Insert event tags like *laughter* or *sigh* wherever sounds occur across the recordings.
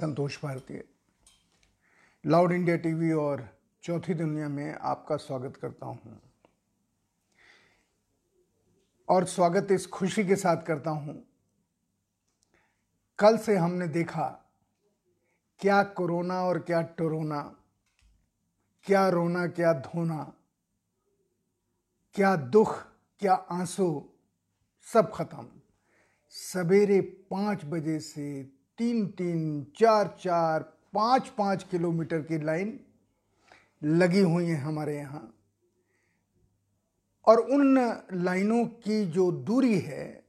संतोष भारतीय loud India TV और चौथी दुनिया में आपका स्वागत करता हूँ। और स्वागत इस खुशी के साथ करता हूँ। कल से हमने देखा क्या कोरोना और क्या टोरोना, क्या रोना, क्या धोना, क्या दुख, क्या आँसू, सब खत्म। सवेरे पाँच बजे से तीन तीन, चार चार, पाँच पाँच किलोमीटर की लाइन लगी हुई है हमारे यहाँ। और उन लाइनों की जो दूरी है,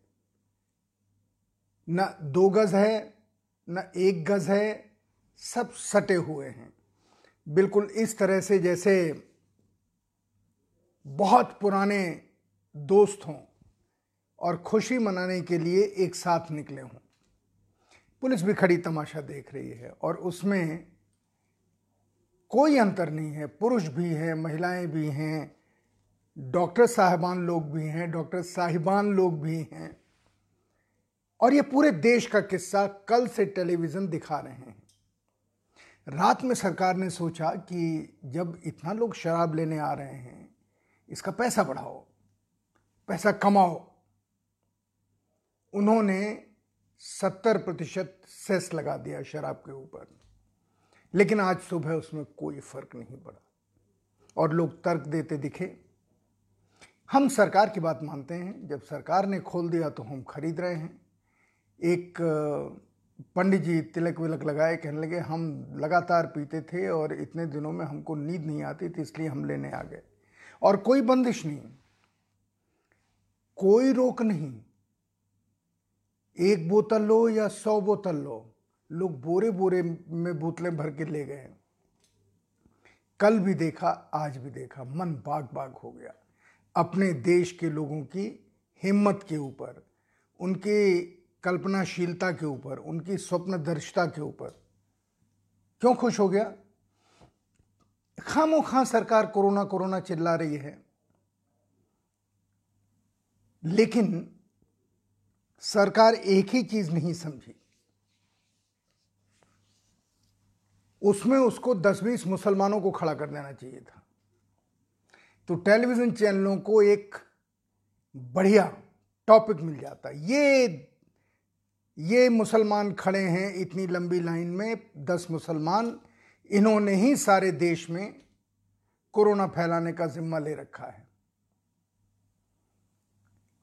न दो गज है, न एक गज है, सब सटे हुए हैं। बिल्कुल इस तरह से जैसे बहुत पुराने दोस्त हों और खुशी मनाने के लिए एक साथ निकले हों। पुलिस भी खड़ी तमाशा देख रही है और उसमें कोई अंतर नहीं है। पुरुष भी हैं, महिलाएँ भी हैं, डॉक्टर साहिबान लोग भी हैं, डॉक्टर साहिबान लोग भी हैं। और ये पूरे देश का किस्सा कल से टेलीविज़न दिखा रहे हैं। रात में सरकार ने सोचा कि जब इतना लोग शराब लेने आ रहे हैं, इसका पैसा बढ़ाओ, पैसा कमाओ। उन्होंने सत्तर प्रतिशत सेस लगा दिया शराब के ऊपर। लेकिन आज सुबह उसमें कोई फ़र्क नहीं पड़ा। और लोग तर्क देते दिखे। हम सरकार की बात मानते हैं। जब सरकार ने खोल दिया तो हम खरीद रहे हैं। एक पंडित जी तिलक विलक लगाए, कहने लगे, हम लगातार पीते थे और इतने दिनों में हमको नींद नहीं आती थी, इसलिए हम लेने आ गए। और कोई बंदिश नहीं। कोई रोक नहीं। एक बोतल लो या सौ बोतल लो। लोग बोरे बोरे में बोतलें भर के ले गए। कल भी देखा, आज भी देखा, मन बाग बाग हो गया। अपने देश के लोगों की हिम्मत के ऊपर, उनके कल्पनाशीलता के ऊपर, उनकी स्वप्नदर्शिता के ऊपर। क्यों खुश हो गया? खामो खां सरकार कोरोना कोरोना चिल्ला रही है। लेकिन सरकार एक ही चीज़ नहीं समझी। उसमें उसको दस बीस मुसलमानों को खड़ा कर देना चाहिए था। तो टेलीविज़न चैनलों को एक बढ़िया टॉपिक मिल जाता। ये ये मुसलमान खड़े हैं इतनी लंबी लाइन में, दस मुसलमान, इन्होंने ही सारे देश में कोरोना फैलाने का जिम्मा ले रखा है।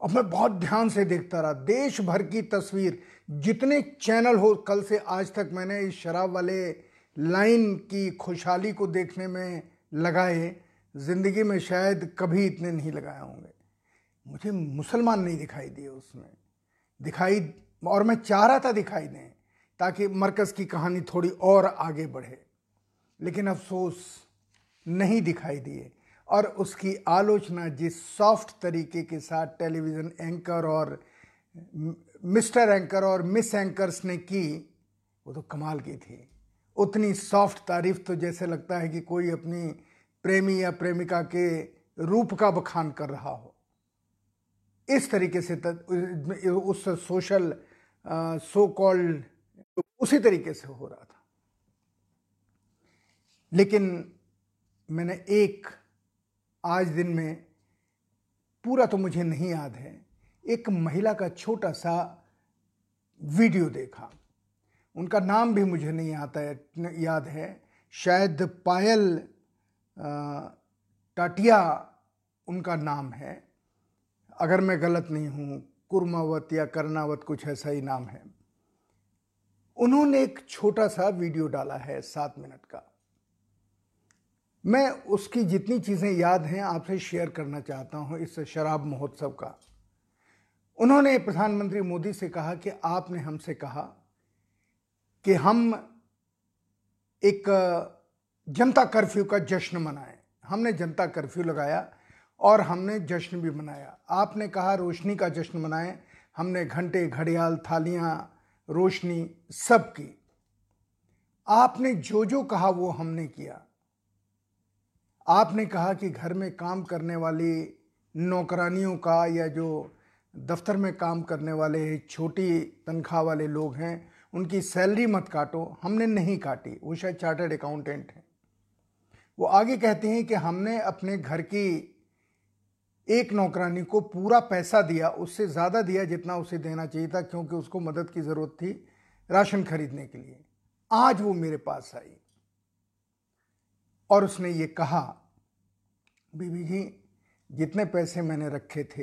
और मैं बहुत ध्यान से देखता रहा। देश भर की तस्वीर, जितने चैनल हो, कल से आज तक मैंने इस शराब वाले लाइन की खुशहाली को देखने में लगाए, ज़िंदगी में शायद कभी इतने नहीं लगाए होंगे। मुझे मुसलमान नहीं दिखाई दिए उसमें। दिखाई, और मैं चाह रहा था दिखाई दें, ताकि मरकज़ की कहानी थोड़ी और आगे बढ़े। लेकिन अफसोस नहीं दिखाई दिए। और उसकी आलोचना जिस सॉफ्ट तरीके के साथ टेलीविज़न एंकर और मिस्टर एंकर और मिस एंकर्स ने की, वो तो कमाल की थी। उतनी सॉफ्ट तारीफ़ तो जैसे लगता है कि कोई अपनी प्रेमी या प्रेमिका के रूप का बखान कर रहा हो। इस तरीके से उस सोशल सो कॉल्ड उसी तरीके से हो रहा था। लेकिन मैंने एक आज दिन में पूरा तो मुझे नहीं याद है, एक महिला का छोटा सा वीडियो देखा। उनका नाम भी मुझे नहीं आता है याद है। शायद पायल टाटिया उनका नाम है। अगर मैं गलत नहीं हूँ, कुर्मावत या करनावत कुछ ऐसा ही नाम है। उन्होंने एक छोटा सा वीडियो डाला है सात मिनट का। मैं उसकी जितनी चीज़ें याद हैं, आपसे शेयर करना चाहता हूँ इस शराब महोत्सव का। उन्होंने प्रधानमंत्री मोदी से कहा कि आपने हमसे कहा कि हम एक, जनता कर्फ्यू का जश्न मनाएँ। हमने जनता कर्फ्यू लगाया और हमने जश्न भी मनाया। आपने कहा रोशनी का जश्न मनाएँ। हमने घंटे, घड़ियाल, थालियाँ, रोशनी, सब की। आपने जो जो कहा वो हमने किया। आपने कहा कि घर में काम करने वाली नौकरानियों का या जो दफ्तर में काम करने वाले छोटी तनख्वाह वाले लोग हैं, उनकी सैलरी मत काटो। हमने नहीं काटी। वो शायद चार्टर्ड अकाउंटेंट हैं। वो आगे कहते हैं कि हमने अपने घर की एक नौकरानी को पूरा पैसा दिया, उससे ज़्यादा दिया जितना उसे देना चाहिए था, क्योंकि उसको मदद की ज़रूरत थी राशन खरीदने के लिए। आज वो मेरे पास आई। और उसने ये कहा बीबी जी, जितने पैसे मैंने रखे थे,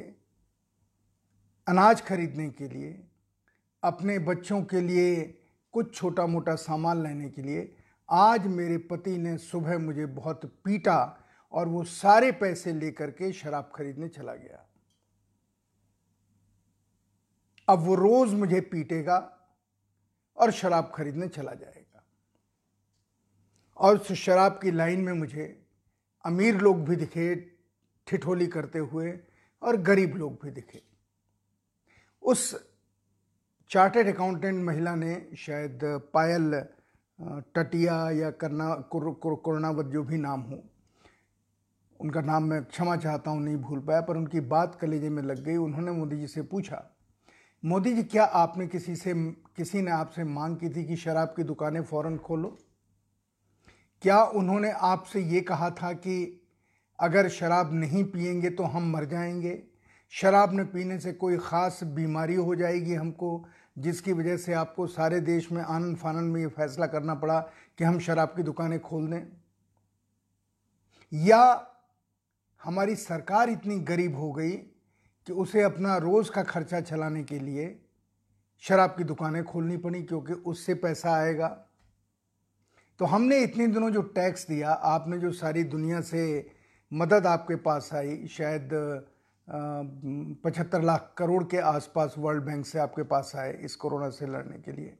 अनाज खरीदने के लिए, अपने बच्चों के लिए, कुछ छोटा मोटा सामान लेने के लिए, आज मेरे पति ने सुबह मुझे बहुत पीटा और वो सारे पैसे लेकर के शराब खरीदने चला गया। अब वो रोज मुझे पीटेगा और शराब खरीदने चला जाएगा। और उस शराब की लाइन में मुझे अमीर लोग भी दिखे, ठिठोली करते हुए और गरीब लोग भी दिखे। उस चार्टेड अकाउंटेंट महिला ने शायद पायल टटिया या करना कोरोनावत जो भी नाम हो, उनका नाम मैं क्षमा चाहता हूँ, नहीं भूल पाया, पर उनकी बात कलेजे में लग गई। उन्होंने मोदी जी से पूछा, मोदी जी, क्या आपने किसी से, किसी ने आपसे मांग की थी कि शराब की दुकानें फ़ौरन खोलो? क्या उन्होंने आपसे ये कहा था कि अगर शराब नहीं पिएँगे तो हम मर जाएँगे? शराब न पीने से कोई ख़ास बीमारी हो जाएगी हमको, जिसकी वजह से आपको सारे देश में आनंद फानंद में ये फैसला करना पड़ा कि हम शराब की दुकानें खोल दें? या हमारी सरकार इतनी गरीब हो गई कि उसे अपना रोज़ का खर्चा चलाने के लिए शराब की दुकानें खोलनी पड़ी, क्योंकि उससे पैसा आएगा? तो हमने इतने दिनों जो टैक्स दिया, आपने जो सारी दुनिया से मदद आपके पास आई, शायद पचहत्तर लाख करोड़ के आसपास वर्ल्ड बैंक से आपके पास आए इस कोरोना से लड़ने के लिए।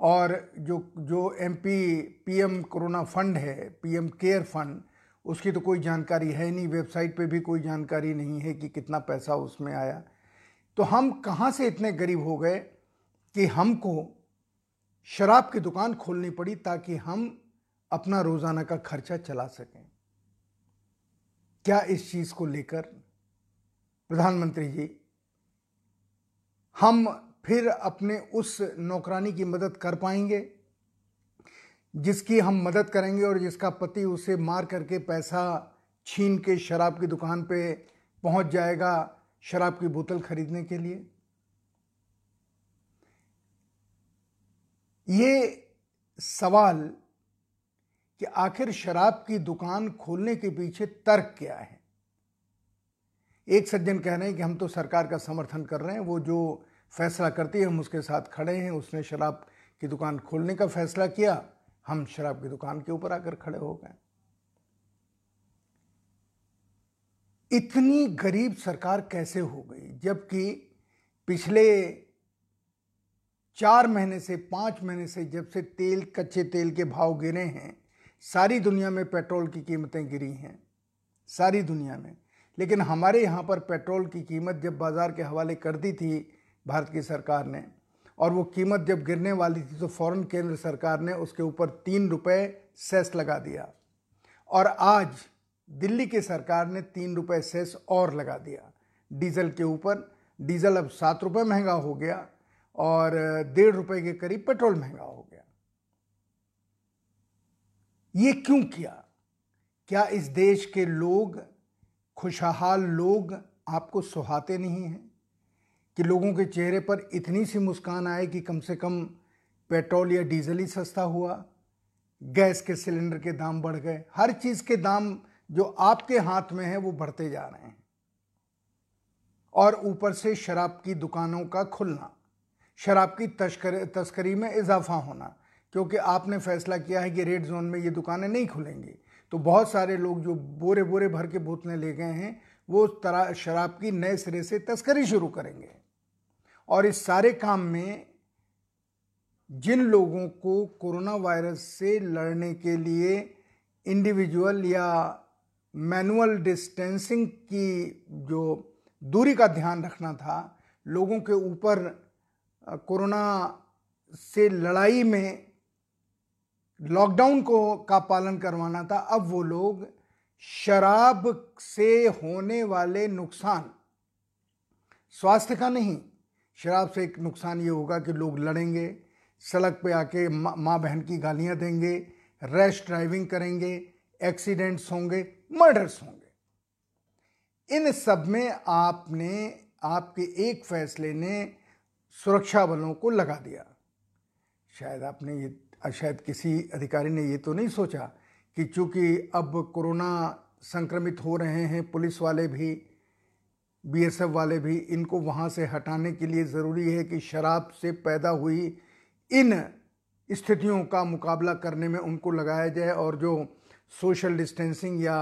और जो जो P M P M corona fund है पी एम केयर फंड, उसकी तो कोई जानकारी है नहीं, वेबसाइट पे भी कोई जानकारी नहीं है कि कितना पैसा उसमें आया। तो हम कहाँ से इतने गरीब हो गए कि हमको शराब की दुकान खोलनी पड़ी ताकि हम अपना रोज़ाना का खर्चा चला सकें। क्या इस चीज़ को लेकर प्रधानमंत्री जी, हम फिर अपने उस नौकरानी की मदद कर पाएँगे, जिसकी हम मदद करेंगे और जिसका पति उसे मार करके पैसा छीन के शराब की दुकान पे पहुँच जाएगा शराब की बोतल खरीदने के लिए? ये सवाल कि आखिर शराब की दुकान खोलने के पीछे तर्क क्या है? एक सज्जन कह रहे हैं कि हम तो सरकार का समर्थन कर रहे हैं, वो जो फैसला करती है, हम उसके साथ खड़े हैं, उसने शराब की दुकान खोलने का फैसला किया, हम शराब की दुकान के ऊपर आकर खड़े हो गए। इतनी गरीब सरकार कैसे हो गई, जबकि पिछले चार महीने से, पाँच महीने से जब से तेल, कच्चे तेल के भाव गिरे हैं, सारी दुनिया में पेट्रोल की कीमतें गिरी हैं। सारी दुनिया में। लेकिन हमारे यहाँ पर पेट्रोल की कीमत जब बाज़ार के हवाले कर दी थी भारत की सरकार ने, और वो कीमत जब गिरने वाली थी तो फ़ौरन केंद्र सरकार ने उसके ऊपर तीन रुपये सेस लगा दिया। और आज दिल्ली की सरकार ने तीन रुपये सेस और लगा दिया। डीजल के ऊपर। डीजल अब सात रुपये महँगा हो गया। और डेढ़ रुपए के करीब पेट्रोल महँगा हो गया। ये क्यों किया? क्या इस देश के लोग, खुशहाल लोग आपको सुहाते नहीं हैं? कि लोगों के चेहरे पर इतनी सी मुस्कान आए कि कम से कम पेट्रोल या डीजल ही सस्ता हुआ? गैस के सिलेंडर के दाम बढ़ गए। हर चीज़ के दाम जो आपके हाथ में है, वो बढ़ते जा रहे हैं। और ऊपर से शराब की दुकानों का खुलना। शराब की तस्कर तस्करी में इजाफा होना, क्योंकि आपने फैसला किया है कि रेड जोन में ये दुकानें नहीं खुलेंगी। तो बहुत सारे लोग जो बोरे बोरे भर के बोतलें ले गए हैं, वो तरह शराब की नए सिरे से तस्करी शुरू करेंगे। और इस सारे काम में जिन लोगों को कोरोना वायरस से लड़ने के लिए इंडिविजुअल या मैनुअल डिस्टेंसिंग की जो दूरी का ध्यान रखना था, लोगों के ऊपर कोरोना से लड़ाई में लॉकडाउन को, का पालन करवाना था, अब वो लोग शराब से होने वाले नुकसान, स्वास्थ्य का नहीं, शराब से एक नुकसान ये होगा कि लोग लड़ेंगे, सड़क पे आके माँ बहन की गालियाँ देंगे, रैश ड्राइविंग करेंगे, एक्सीडेंट्स होंगे, मर्डर्स होंगे। इन सब में आपने, आपके एक फैसले ने सुरक्षा बलों को लगा दिया। शायद आपने ये, शायद किसी अधिकारी ने ये तो नहीं सोचा कि चूँकि अब कोरोना संक्रमित हो रहे हैं, पुलिस वाले भी, बीएसएफ वाले भी, इनको वहाँ से हटाने के लिए ज़रूरी है कि शराब से पैदा हुई इन स्थितियों का मुकाबला करने में उनको लगाया जाए और जो सोशल डिस्टेंसिंग या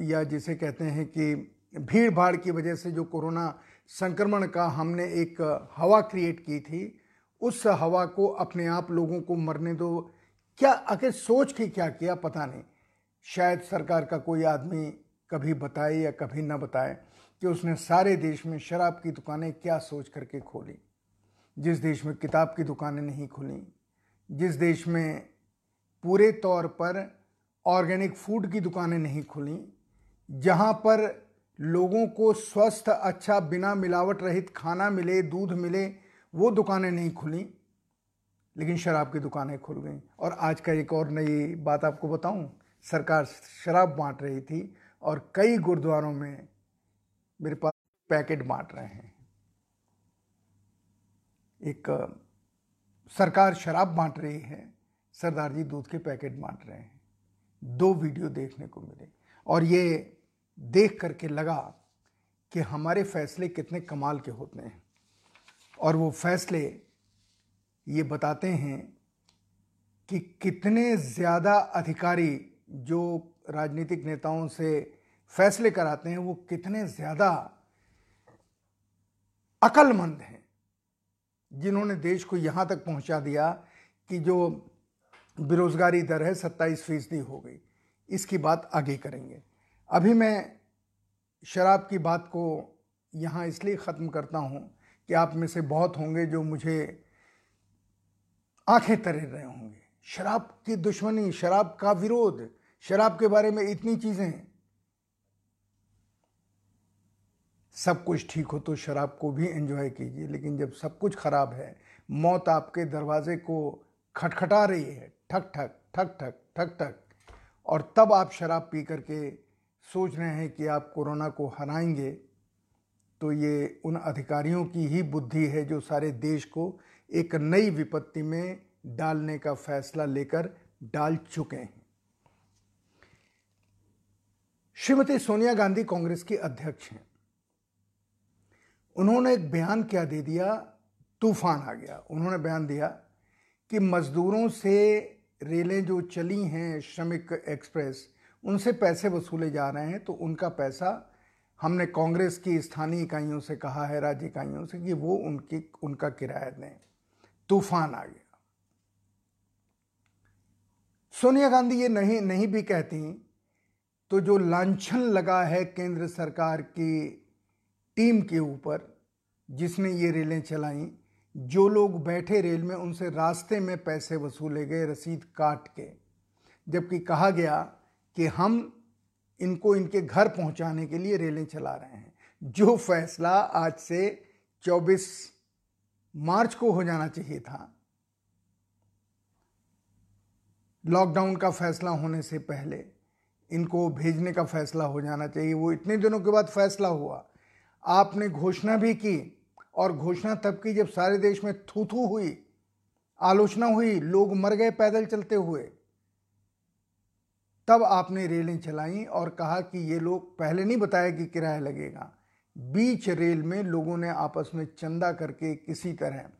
या जिसे कहते हैं कि भीड़ भाड़ की वजह से जो कोरोना संक्रमण का हमने एक हवा क्रिएट की थी। उस हवा को अपने आप लोगों को मरने दो। क्या, आखिर सोच के क्या किया, पता नहीं। शायद सरकार का कोई आदमी कभी बताए या कभी ना बताए कि उसने सारे देश में शराब की दुकानें क्या सोच करके खोली। जिस देश में किताब की दुकानें नहीं खुली, जिस देश में पूरे तौर पर ऑर्गेनिक फ़ूड की दुकानें नहीं खुली, जहाँ पर लोगों को स्वस्थ अच्छा बिना मिलावट रहित खाना मिले, दूध मिले, वो दुकानें नहीं खुली, लेकिन शराब की दुकानें खुल गई। और आज का एक और नई बात आपको बताऊँ, सरकार शराब बांट रही थी और कई गुरुद्वारों में मेरे पास पैकेट बांट रहे हैं। एक, सरकार शराब बांट रही है, सरदार जी दूध के पैकेट बांट रहे हैं। दो वीडियो देखने को मिले। और ये देख करके लगा कि हमारे फैसले कितने कमाल के होते हैं। और वो फैसले ये बताते हैं कि कितने ज़्यादा अधिकारी जो राजनीतिक नेताओं से फैसले कराते हैं, वो कितने ज़्यादा अकलमंद हैं, जिन्होंने देश को यहाँ तक पहुँचा दिया कि जो बेरोज़गारी दर है सत्ताईस फ़ीसदी हो गई। इसकी बात आगे करेंगे। अभी मैं शराब की बात को यहाँ इसलिए ख़त्म करता हूँ कि आप में से बहुत होंगे जो मुझे आँखें तरे रहे होंगे। शराब की दुश्मनी, शराब का विरोध, शराब के बारे में इतनी चीज़ें। सब कुछ ठीक हो तो शराब को भी एंजॉय कीजिए, लेकिन जब सब कुछ खराब है, मौत आपके दरवाजे को खटखटा रही है। ठक ठक ठक ठक ठक ठक। और तब आप शराब पी करके सोच रहे हैं कि आप कोरोना को हराएँगे तो ये उन अधिकारियों की ही बुद्धि है जो सारे देश को एक नई विपत्ति में डालने का फैसला लेकर डाल चुके हैं। श्रीमती सोनिया गांधी कांग्रेस की अध्यक्ष हैं। उन्होंने एक बयान क्या दे दिया? तूफ़ान आ गया। उन्होंने बयान दिया कि मजदूरों से रेलें जो चली हैं श्रमिक एक्सप्रेस उनसे पैसे वसूले जा रहे हैं तो उनका पैसा हमने कांग्रेस की स्थानीय इकाइयों से कहा है, राज्य इकाइयों से कि वो उनकी, उनका किराया दें। तूफ़ान आ गया। सोनिया गांधी ये नहीं नहीं भी कहती तो जो लांछन लगा है केंद्र सरकार की टीम के ऊपर जिसने ये रेलें चलाई, जो लोग बैठे रेल में, उनसे रास्ते में पैसे वसूले गए रसीद काट के, जबकि कहा गया कि हम इनको इनके घर पहुँचाने के लिए रेलें चला रहे हैं। जो फैसला आज से 24 मार्च को हो जाना चाहिए था, लॉकडाउन का फैसला होने से पहले इनको भेजने का फैसला हो जाना चाहिए। वो इतने दिनों के बाद फैसला हुआ। आपने घोषणा भी की और घोषणा तब की जब सारे देश में थू थू हुई, आलोचना हुई, लोग मर गए पैदल चलते हुए। तब आपने रेलें चलाई और कहा कि ये लोग पहले नहीं बताया कि किराया लगेगा। बीच रेल में लोगों ने आपस में चंदा करके किसी तरह,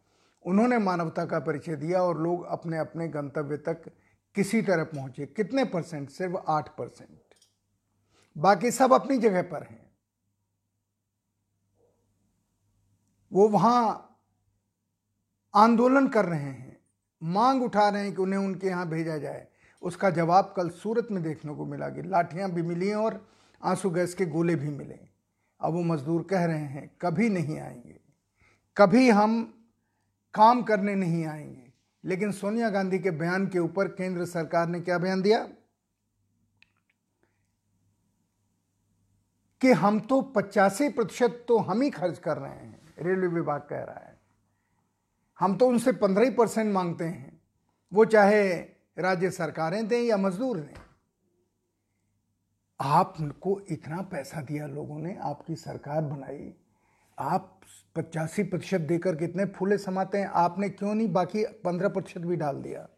उन्होंने मानवता का परिचय दिया और लोग अपने अपने गंतव्य तक किसी तरह पहुँचे। कितने परसेंट? सिर्फ़ आठ परसेंट। बाकी सब अपनी जगह पर हैं। वो वहाँ आंदोलन कर रहे हैं। मांग उठा रहे हैं कि उन्हें उनके यहाँ भेजा जाए। उसका जवाब कल सूरत में देखने को मिला कि लाठियाँ भी मिली और आँसू गैस के गोले भी मिले अब वो मज़दूर कह रहे हैं, कभी नहीं आएँगे। कभी हम काम करने नहीं आएँगे। लेकिन सोनिया गांधी के बयान के ऊपर केंद्र सरकार ने क्या बयान दिया? कि हम तो पचासी प्रतिशत तो हम ही खर्च कर रहे हैं, रेलवे विभाग कह रहा है। हम तो उनसे पंद्रह परसेंट मांगते हैं। वो चाहे राज्य सरकारें दें या मजदूर दें। आपको इतना पैसा दिया लोगों ने, आपकी सरकार बनाई। आप पचासी प्रतिशत देकर कितने फूले समाते हैं? आपने क्यों नहीं बाकी पंद्रह प्रतिशत भी डाल दिया?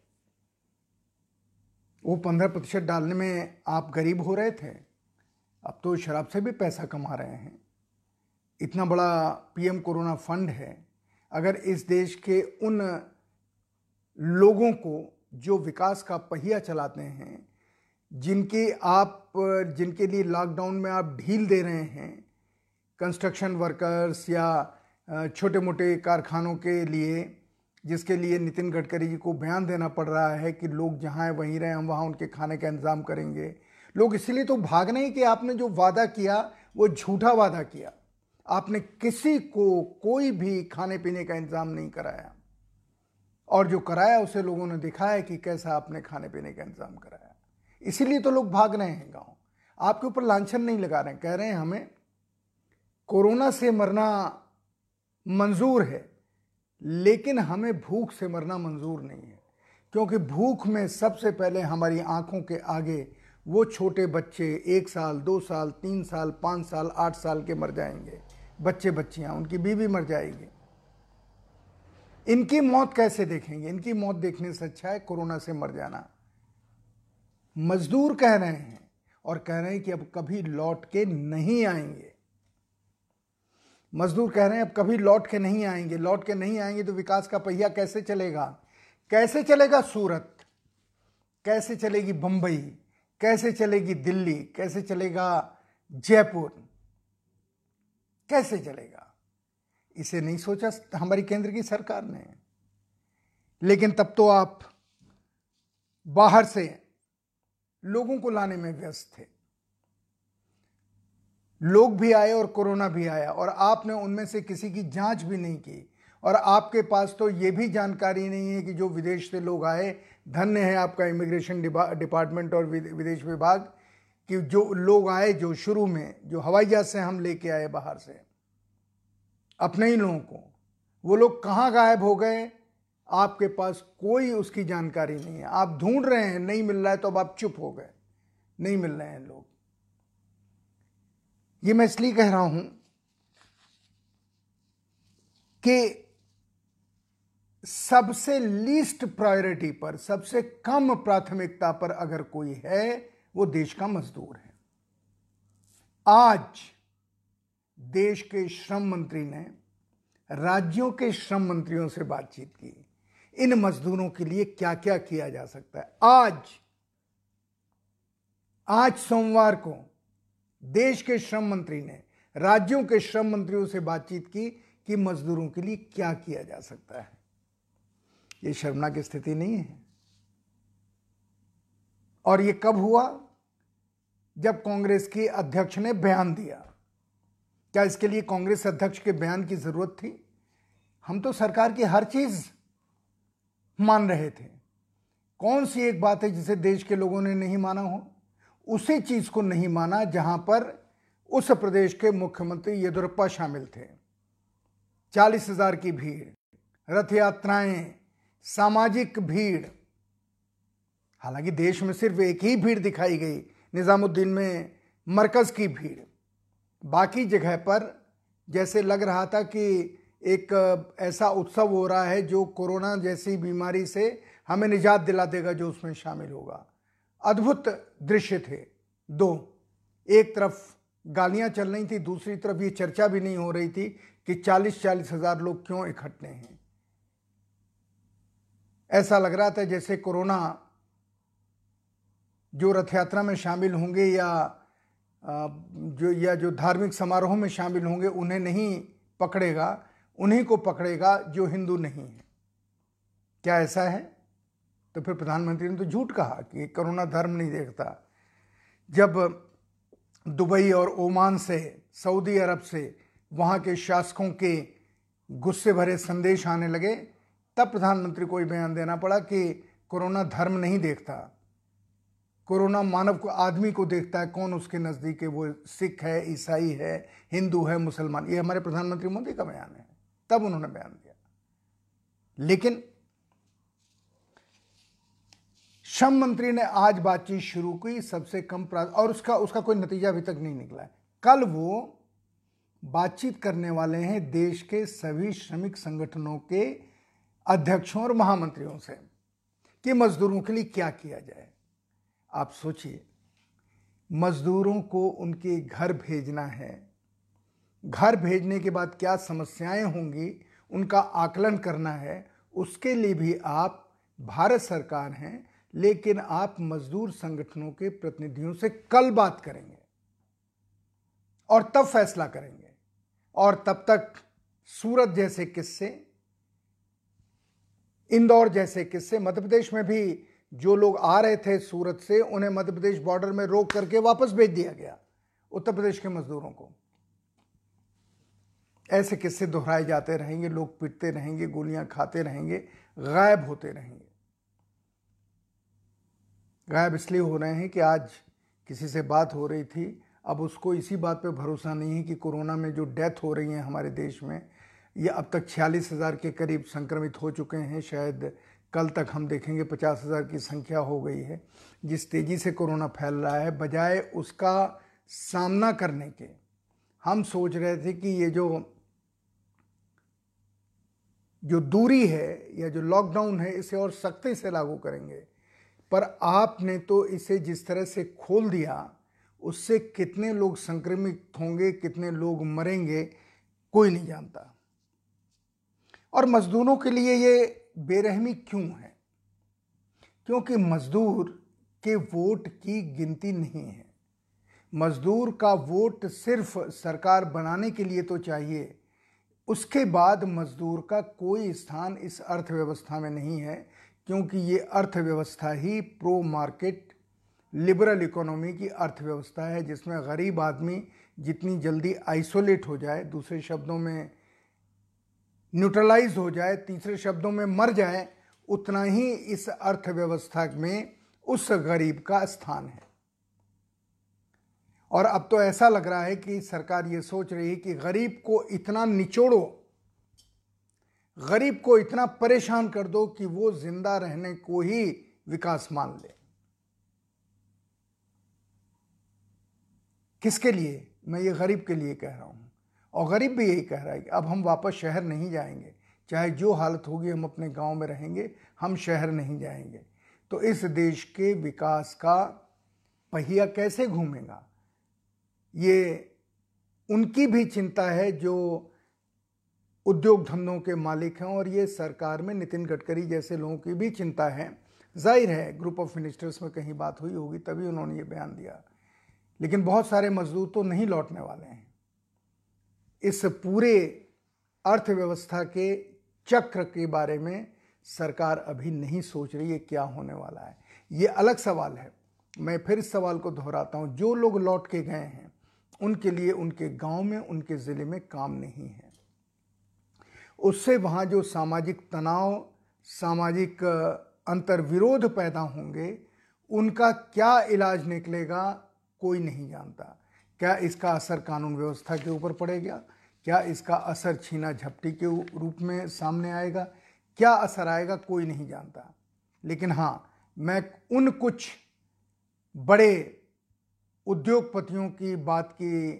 वो पंद्रह प्रतिशत डालने में आप गरीब हो रहे थे। अब तो शराब से भी पैसा कमा रहे हैं। इतना बड़ा पीएम कोरोना फंड है। अगर इस देश के उन लोगों को जो विकास का पहिया चलाते हैं, जिनके आप, जिनके लिए लॉकडाउन में आप ढील दे रहे हैं कंस्ट्रक्शन वर्कर्स या छोटे मोटे कारखानों के लिए, जिसके लिए नितिन गडकरी जी को बयान देना पड़ रहा है कि लोग जहाँ हैं, वहीं रहें, हम वहाँ उनके खाने का इंतज़ाम करेंगे। लोग इसलिए तो भाग नहीं कि आपने जो वादा किया, वो झूठा वादा किया। आपने किसी को कोई भी खाने पीने का इंतज़ाम नहीं कराया। और जो कराया, उसे लोगों ने दिखाया कि कैसा आपने खाने पीने का इंतज़ाम कराया। इसीलिए तो लोग भाग रहे हैं गाँव। आपके ऊपर लाछन नहीं लगा रहे हैं। कह रहे हैं, हमें कोरोना से मरना मंजूर है, लेकिन हमें भूख से मरना मंजूर नहीं है। क्योंकि भूख में सबसे पहले हमारी आँखों के आगे वो छोटे बच्चे एक साल, दो साल, तीन साल, पाँच साल, आठ साल के मर जाएँगे। बच्चे बच्चियाँ उनकी बीवी मर जाएगी। इनकी मौत कैसे देखेंगे? इनकी मौत देखने से अच्छा है कोरोना से मर जाना। मजदूर कह रहे हैं और कह रहे हैं कि अब कभी लौट के नहीं आएँगे। मजदूर कह रहे हैं, अब कभी लौट के नहीं आएँगे। लौट के नहीं आएँगे तो विकास का पहिया कैसे चलेगा? कैसे चलेगा सूरत? कैसे चलेगी बंबई? कैसे चलेगी दिल्ली? कैसे चलेगा जयपुर? कैसे चलेगा? इसे नहीं सोचा, हमारी केंद्र की सरकार ने। लेकिन तब तो आप बाहर से लोगों को लाने में व्यस्त थे। लोग भी आए और कोरोना भी आया, और आपने उनमें से किसी की जाँच भी नहीं की। और आपके पास तो ये भी जानकारी नहीं है कि जो विदेश से लोग आए, धन्य है आपका इमिग्रेशन डिपार्टमेंट और विदेश विभाग, कि जो लोग आए जो शुरू में, जो हवाई जहाज़ से हम लेके आए बाहर से। अपने ही लोगों को। वो लोग कहाँ गायब हो गए, आपके पास कोई उसकी जानकारी नहीं है। आप ढूंढ रहे हैं, नहीं मिल रहा है तो अब आप चुप हो गए। नहीं मिल रहे हैं लोग। ये मैं इसलिए कह रहा हूँ कि सबसे लीस्ट प्रायोरिटी पर, सबसे कम प्राथमिकता पर अगर कोई है, वो देश का मजदूर है। आज देश के श्रम मंत्री ने राज्यों के श्रम मंत्रियों से बातचीत की। इन मजदूरों के लिए क्या क्या किया जा सकता है? आज आज सोमवार को देश के श्रम मंत्री ने राज्यों के श्रम मंत्रियों से बातचीत की कि मजदूरों के लिए क्या किया जा सकता है। यह शर्मनाक स्थिति नहीं है। और यह कब हुआ? जब कांग्रेस के अध्यक्ष ने बयान दिया। क्या इसके लिए कांग्रेस अध्यक्ष के बयान की ज़रूरत थी? हम तो सरकार की हर चीज़ मान रहे थे। कौन सी एक बात है जिसे देश के लोगों ने नहीं माना हो? उसी चीज़ को नहीं माना जहाँ पर उस प्रदेश के मुख्यमंत्री येदुरप्पा शामिल थे। चालीस हज़ार की भीड़, रथ यात्राएँ, सामाजिक भीड़। हालाँकि देश में सिर्फ़ एक ही भीड़ दिखाई गई, निजामुद्दीन में मरकज की भीड़। बाकी जगह पर जैसे लग रहा था कि एक ऐसा उत्सव हो रहा है जो कोरोना जैसी बीमारी से हमें निजात दिला देगा जो उसमें शामिल होगा। अद्भुत दृश्य थे दो। एक तरफ़ गालियाँ चल रही थी, दूसरी तरफ़ ये चर्चा भी नहीं हो रही थी कि चालीस चालीस हज़ार लोग क्यों इकट्ठे हैं। ऐसा लग रहा था जैसे कोरोना जो रथ यात्रा में शामिल होंगे या जो या जो धार्मिक समारोह में शामिल होंगे, उन्हें नहीं पकड़ेगा, उन्हीं को पकड़ेगा जो हिंदू नहीं है। क्या ऐसा है? तो फिर प्रधानमंत्री ने तो झूठ कहा कि कोरोना धर्म नहीं देखता। जब दुबई और ओमान से, सऊदी अरब से वहाँ के शासकों के गुस्से भरे संदेश आने लगे, तब प्रधानमंत्री को ये बयान देना पड़ा कि कोरोना धर्म नहीं देखता। कोरोना मानव को, आदमी को देखता है, कौन उसके नज़दीक है, वो सिख है, ईसाई है, हिंदू है, मुसलमान, ये हमारे प्रधानमंत्री मोदी का बयान है, तब उन्होंने बयान दिया। लेकिन श्रम मंत्री ने आज बातचीत शुरू की, सबसे कम और उसका उसका कोई नतीजा अभी तक नहीं निकला है। कल वो बातचीत करने वाले हैं देश के सभी श्रमिक संगठनों के अध्यक्षों और महामंत्रियों से, कि मजदूरों के लिए क्या किया जाए। आप सोचिए, मजदूरों को उनके घर भेजना है। घर भेजने के बाद क्या समस्याएँ होंगी, उनका आकलन करना है, उसके लिए भी आप, भारत सरकार हैं, लेकिन आप मजदूर संगठनों के प्रतिनिधियों से कल बात करेंगे और तब फैसला करेंगे। और तब तक सूरत जैसे किस्से, इंदौर जैसे किस्से, मध्य प्रदेश में भी जो लोग आ रहे थे सूरत से, उन्हें मध्य प्रदेश बॉर्डर में रोक करके वापस भेज दिया गया, उत्तर प्रदेश के मजदूरों को। ऐसे किस्से दोहराए जाते रहेंगे, लोग पिटते रहेंगे, गोलियाँ खाते रहेंगे, गायब होते रहेंगे। गायब इसलिए हो रहे हैं कि आज किसी से बात हो रही थी, अब उसको इसी बात पे भरोसा नहीं है कि कोरोना में जो डेथ हो रही है हमारे देश में, ये अब तक छियालीस हज़ार के करीब संक्रमित हो चुके हैं, शायद कल तक हम देखेंगे पचास हज़ार की संख्या हो गई है, जिस तेज़ी से कोरोना फैल रहा है, बजाय उसका सामना करने के। हम सोच रहे थे कि ये जो जो दूरी है या जो लॉकडाउन है, इसे और सख्ती से लागू करेंगे। पर आपने तो इसे जिस तरह से खोल दिया, उससे कितने लोग संक्रमित होंगे, कितने लोग मरेंगे, कोई नहीं जानता। और मजदूरों के लिए ये बेरहमी क्यों है? क्योंकि मजदूर के वोट की गिनती नहीं है। मजदूर का वोट सिर्फ़ सरकार बनाने के लिए तो चाहिए। उसके बाद मजदूर का कोई स्थान इस अर्थव्यवस्था में नहीं है, क्योंकि ये अर्थव्यवस्था ही प्रो मार्केट लिबरल इकोनॉमी की अर्थव्यवस्था है, जिसमें गरीब आदमी जितनी जल्दी आइसोलेट हो जाए, दूसरे शब्दों में न्यूट्रलाइज हो जाए, तीसरे शब्दों में मर जाए, उतना ही इस अर्थव्यवस्था में उस गरीब का स्थान है। और अब तो ऐसा लग रहा है कि सरकार ये सोच रही है कि गरीब को इतना निचोड़ो, गरीब को इतना परेशान कर दो कि वो ज़िंदा रहने को ही विकास मान ले। किसके लिए? मैं ये गरीब के लिए कह रहा हूँ। और गरीब भी यही कह रहा है कि अब हम वापस शहर नहीं जाएँगे। चाहे जो हालत होगी, हम अपने गाँव में रहेंगे, हम शहर नहीं जाएँगे। तो इस देश के विकास का पहिया कैसे घूमेगा? ये उनकी भी चिंता है जो उद्योग धंधों के मालिक हैं और ये सरकार में नितिन गडकरी जैसे लोगों की भी चिंता है। ज़ाहिर है, ग्रुप ऑफ़ मिनिस्टर्स में कहीं बात हुई होगी, तभी उन्होंने ये बयान दिया। लेकिन बहुत सारे मजदूर तो नहीं लौटने वाले हैं। इस पूरे अर्थव्यवस्था के चक्र के बारे में सरकार अभी नहीं सोच रही है क्या होने वाला है। ये अलग सवाल है। मैं फिर इस सवाल को दोहराता हूँ। जो लोग लौट के गए हैं, उनके लिए, उनके गाँव में, उनके ज़िले में काम नहीं है। उससे वहाँ जो सामाजिक तनाव, सामाजिक, अंतर्विरोध पैदा होंगे, उनका क्या इलाज निकलेगा, कोई नहीं जानता। क्या इसका असर कानून व्यवस्था के ऊपर पड़ेगा? क्या इसका असर छीना झपटी के रूप में सामने आएगा? क्या असर आएगा? कोई नहीं जानता। लेकिन हाँ मैं उन कुछ बड़े उद्योगपतियों की बात की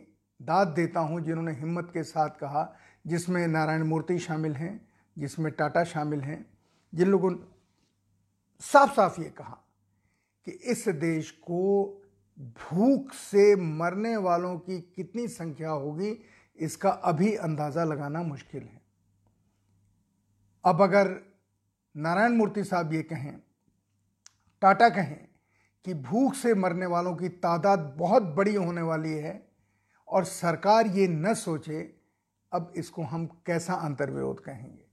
दाद देता हूँ जिन्होंने हिम्मत के साथ कहा, जिसमें नारायण मूर्ति शामिल हैं, जिसमें टाटा शामिल हैं, जिन लोगों ने साफ़ साफ़ ये कहा कि इस देश को भूख से मरने वालों की कितनी संख्या होगी, इसका अभी अंदाज़ा लगाना मुश्किल है। अब अगर नारायण मूर्ति साहब ये कहें, टाटा कहें कि भूख से मरने वालों की तादाद बहुत बड़ी होने वाली है और सरकार ये न सोचे, अब इसको हम कैसा अंतर्विरोध कहेंगे?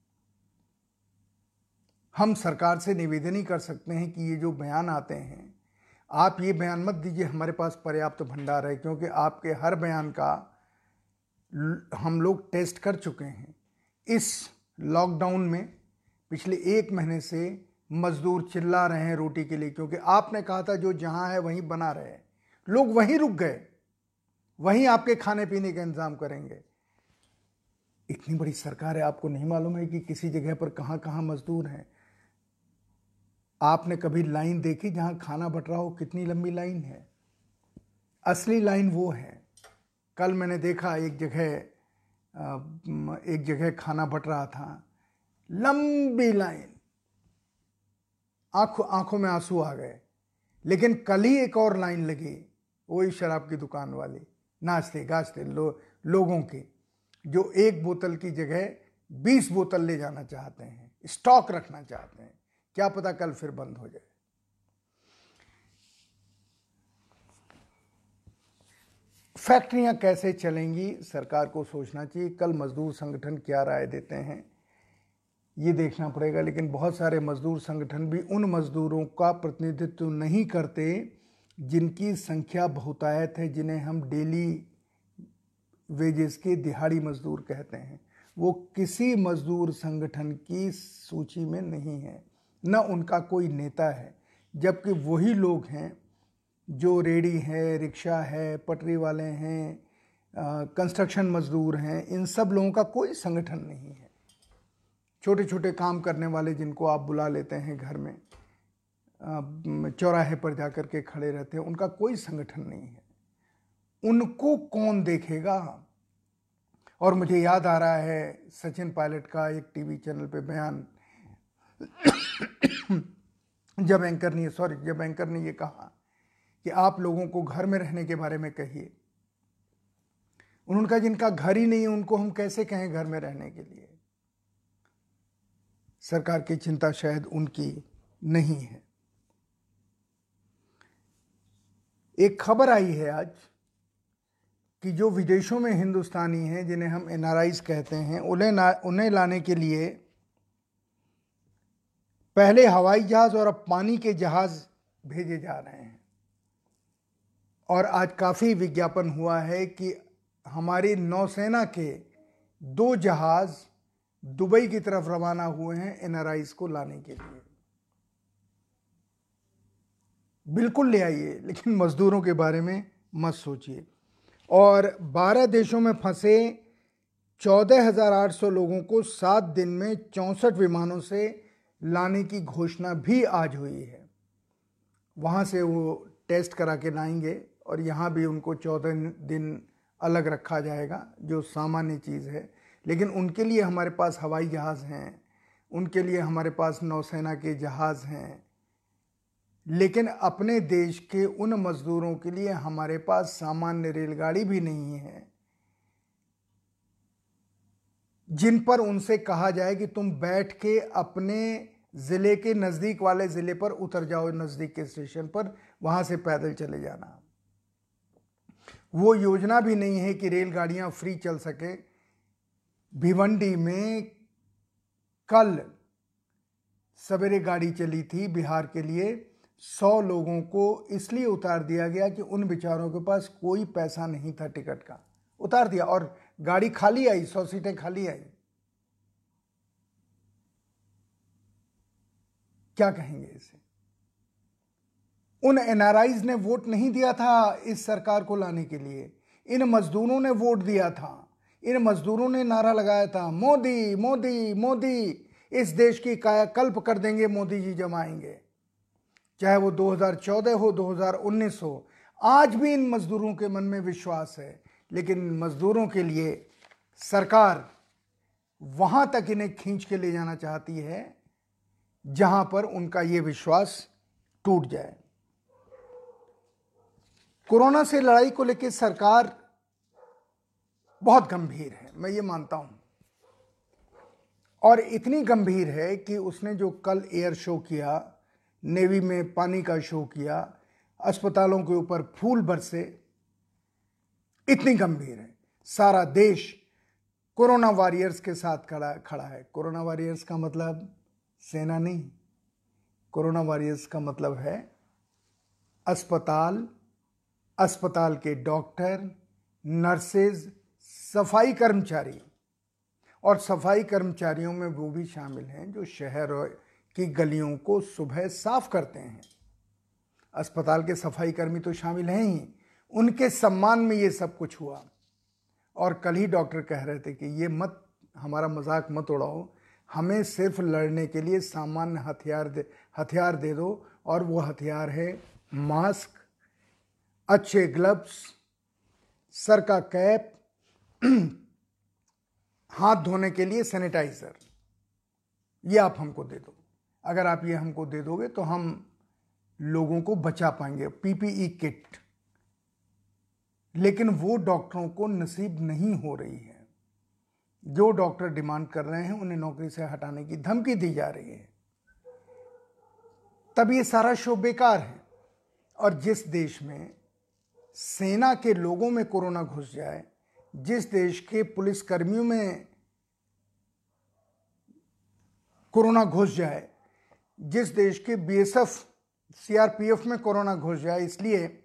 हम सरकार से निवेदन ही कर सकते हैं कि ये जो बयान आते हैं आप ये बयान मत दीजिए, हमारे पास पर्याप्त तो भंडार है, क्योंकि आपके हर बयान का हम लोग टेस्ट कर चुके हैं। इस लॉकडाउन में पिछले एक महीने से मजदूर चिल्ला रहे हैं रोटी के लिए, क्योंकि आपने कहा था जो जहाँ है वहीं बना रहे। लोग वहीं रुक गए, वहीं आपके खाने पीने का इंतज़ाम करेंगे। इतनी बड़ी सरकार है, आपको नहीं मालूम है कि किसी जगह पर कहाँ कहाँ मजदूर हैं। आपने कभी लाइन देखी जहाँ खाना बट रहा हो? कितनी लंबी लाइन है? असली लाइन वो है। कल मैंने देखा एक जगह एक जगह खाना बट रहा था। लंबी लाइन। आँखों आँखों में आँसू आ गए। लेकिन कल ही एक और लाइन लगी वही शराब की दुकान वाली। नाचते गाचते लो, लोगों की जो एक बोतल की जगह बीस बोतल ले जाना चाहते हैं स्टॉक रखना चाहते हैं। क्या पता कल फिर बंद हो जाए। फैक्ट्रियाँ कैसे चलेंगी, सरकार को सोचना चाहिए, कल मजदूर संगठन क्या राय देते हैं, ये देखना पड़ेगा, लेकिन बहुत सारे मजदूर संगठन भी उन मजदूरों का प्रतिनिधित्व नहीं करते जिनकी संख्या बहुतायत है, जिन्हें हम डेली वेजेस के दिहाड़ी मजदूर कहते हैं। वो किसी मजदूर संगठन की सूची में नहीं है। न उनका कोई नेता है, जबकि वही लोग हैं जो रेडी है, रिक्शा है, पटरी वाले हैं कंस्ट्रक्शन मजदूर हैं, इन सब लोगों का कोई संगठन नहीं है। छोटे छोटे काम करने वाले जिनको आप बुला लेते हैं घर में, चौराहे पर जाकर के खड़े रहते हैं, उनका कोई संगठन नहीं है। उनको कौन देखेगा? और मुझे याद आ रहा है सचिन पायलट का एक टीवी चैनल पे बयान *coughs* जब एंकर ने, सॉरी, जब एंकर ने ये कहा कि आप लोगों को घर में रहने के बारे में कहिए उन्होंने कहा जिनका घर ही नहीं है, उनको हम कैसे कहें घर में रहने के लिए? सरकार की चिंता शायद उनकी नहीं है। एक खबर आई है आज कि जो विदेशों में हिंदुस्तानी हैं, जिन्हें हम एन कहते हैं, उन्हें उन्हें लाने के लिए पहले हवाई जहाज़ और अब पानी के जहाज़ भेजे जा रहे हैं। और आज काफ़ी विज्ञापन हुआ है कि हमारी नौसेना के दो जहाज़ दुबई की तरफ़ रवाना हुए हैं एनआरआईज को लाने के लिए। बिल्कुल ले आइए लेकिन मजदूरों के बारे में मत सोचिए। और 12 देशों में फंसे 14,800 लोगों को सात दिन में चौंसठ विमानों से लाने की घोषणा भी आज हुई है। वहाँ से वो टेस्ट करा के लाएँगे और यहाँ भी उनको चौदह दिन अलग रखा जाएगा, जो सामान्य चीज़ है। लेकिन उनके लिए हमारे पास हवाई जहाज़ हैं, उनके लिए हमारे पास नौसेना के जहाज़ हैं। लेकिन अपने देश के उन मज़दूरों के लिए हमारे पास सामान्य रेलगाड़ी भी नहीं है। जिन पर उनसे कहा जाए कि तुम बैठ के अपने ज़िले के नज़दीक वाले ज़िले पर उतर जाओ, नज़दीक के स्टेशन पर, वहाँ से पैदल चले जाना। वो योजना भी नहीं है कि रेलगाड़ियाँ फ्री चल सके। भिवंडी में कल सवेरे गाड़ी चली थी बिहार के लिए। सौ लोगों को इसलिए उतार दिया गया कि उन बेचारों के पास कोई पैसा नहीं था टिकट का। उतार दिया और गाड़ी खाली आई, सौ सीटें खाली आई। क्या कहेंगे इसे? उन एनआरआईज ने वोट नहीं दिया था इस सरकार को लाने के लिए। इन मजदूरों ने वोट दिया था। इन मजदूरों ने नारा लगाया था। मोदी मोदी मोदी, इस देश की कायाकल्प कर देंगे, मोदी जी जमाएँगे। चाहे वो 2014 हो 2019 हो, आज भी इन मजदूरों के मन में विश्वास है। लेकिन मजदूरों के लिए सरकार वहाँ तक इन्हें खींच के ले जाना चाहती है। जहाँ पर उनका ये विश्वास टूट जाए। कोरोना से लड़ाई को लेकर सरकार बहुत गंभीर है, मैं ये मानता हूँ। और इतनी गंभीर है कि उसने जो कल एयर शो किया, नेवी में पानी का शो किया, अस्पतालों के ऊपर फूल बरसे, इतनी गंभीर है। सारा देश कोरोना वॉरियर्स के साथ खड़ा खड़ा है। कोरोना वॉरियर्स का मतलब सेना नहीं। कोरोना वॉरियर्स का मतलब है अस्पताल अस्पताल के डॉक्टर नर्सेज सफ़ाई कर्मचारी। और सफ़ाई कर्मचारियों में वो भी शामिल हैं जो शहर की गलियों को सुबह साफ़ करते हैं। अस्पताल के सफ़ाई कर्मी तो शामिल हैं ही। उनके सम्मान में ये सब कुछ हुआ। और कल ही डॉक्टर कह रहे थे कि ये मत, हमारा मज़ाक मत उड़ाओ। हमें सिर्फ़ लड़ने के लिए सामान्य हथियार दे हथियार दे दो, और वो हथियार है मास्क, अच्छे ग्लव्स, सर का कैप, *clears throat* हाथ धोने के लिए सैनिटाइजर। ये आप हमको दे दो। अगर आप ये हमको दे दोगे तो हम लोगों को बचा पाएँगे, पीपीई किट। लेकिन वो डॉक्टरों को नसीब नहीं हो रही है। जो डॉक्टर डिमांड कर रहे हैं उन्हें नौकरी से हटाने की धमकी दी जा रही है। तब ये सारा शो बेकार है। और जिस देश में सेना के लोगों में कोरोना घुस जाए, जिस देश के पुलिस कर्मियों में कोरोना घुस जाए, जिस देश के बीएसएफ सीआरपीएफ में कोरोना घुस जाए, इसलिए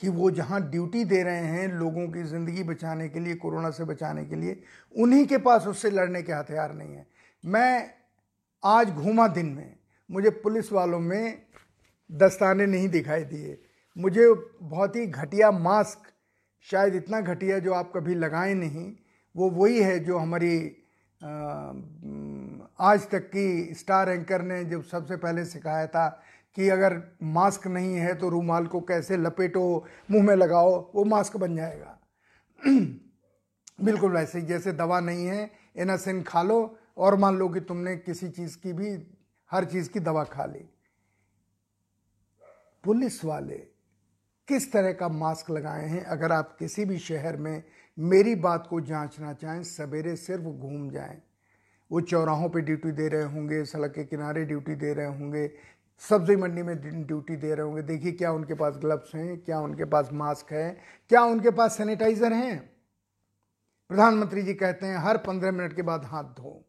कि वो जहाँ ड्यूटी दे रहे हैं लोगों की ज़िंदगी बचाने के लिए, कोरोना से बचाने के लिए, उन्हीं के पास उससे लड़ने के हथियार नहीं है। मैं आज घूमा दिन में, मुझे पुलिस वालों में दस्ताने नहीं दिखाई दिए। मुझे बहुत ही घटिया मास्क, शायद इतना घटिया जो आप कभी लगाए नहीं, वो वही है जो हमारी आज तक की स्टार एंकर ने जब सबसे पहले सिखाया था कि अगर मास्क नहीं है तो रूमाल को कैसे लपेटो, मुँह में लगाओ, वो मास्क बन जाएगा। *clears throat* बिल्कुल वैसे जैसे दवा नहीं है, एनासिन खा लो और मान लो कि तुमने किसी चीज़ की भी, हर चीज़ की दवा खा ली। पुलिस वाले किस तरह का मास्क लगाए हैं? अगर आप किसी भी शहर में मेरी बात को जांचना चाहें, सवेरे सिर्फ़ घूम जाएँ। वो चौराहों पे ड्यूटी दे रहे होंगे, सड़क के किनारे ड्यूटी दे रहे होंगे सब्ज़ी मंडी में ड्यूटी दे रहे होंगे। देखिए क्या उनके पास ग्लव्स हैं, क्या उनके पास मास्क है, क्या उनके पास सैनिटाइजर हैं। प्रधानमंत्री जी कहते हैं, हर पंद्रह मिनट के बाद हाथ धो।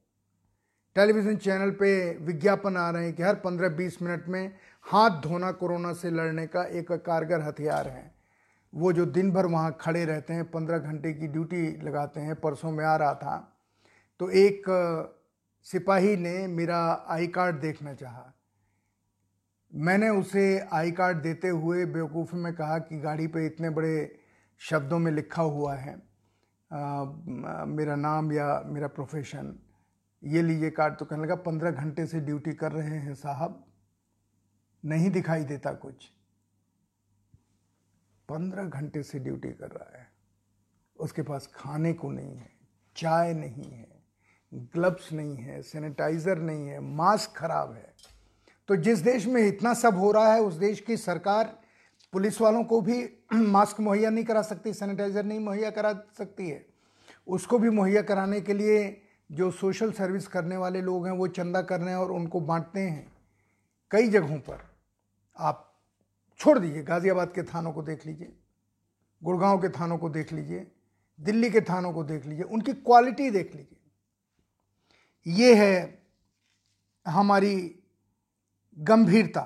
टेलीविज़न चैनल पे विज्ञापन आ रहे हैं कि हर पंद्रह बीस मिनट में हाथ धोना कोरोना से लड़ने का एक कारगर हथियार है। वो जो दिन भर वहाँ खड़े रहते हैं, पंद्रह घंटे की ड्यूटी लगाते हैं, परसों में आ रहा था तो एक सिपाही ने मेरा आई कार्ड देखना चाहा। मैंने उसे आई कार्ड देते हुए बेवकूफ़ी में कहा कि गाड़ी पे इतने बड़े शब्दों में लिखा हुआ है आ, मेरा नाम या मेरा प्रोफेशन ये लीजिए कार्ड। तो कहने लगा पंद्रह घंटे से ड्यूटी कर रहे हैं साहब। नहीं दिखाई देता कुछ। पंद्रह घंटे से ड्यूटी कर रहा है। उसके पास खाने को नहीं है चाय नहीं है ग्लव्स नहीं है सैनिटाइज़र नहीं है मास्क खराब है। तो जिस देश में इतना सब हो रहा है, उस देश की सरकार पुलिस वालों को भी *clears throat* मास्क मुहैया नहीं करा सकती, सैनिटाइज़र नहीं मुहैया करा सकती है। उसको भी मुहैया कराने के लिए जो सोशल सर्विस करने वाले लोग हैं, वो चंदा कर रहे हैं और उनको बांटते हैं कई जगहों पर। आप छोड़ दीजिए, गाज़ियाबाद के थानों को देख लीजिए, गुड़गांव के थानों को देख लीजिए, दिल्ली के थानों को देख लीजिए, उनकी क्वालिटी देख लीजिए। ये है हमारी गंभीरता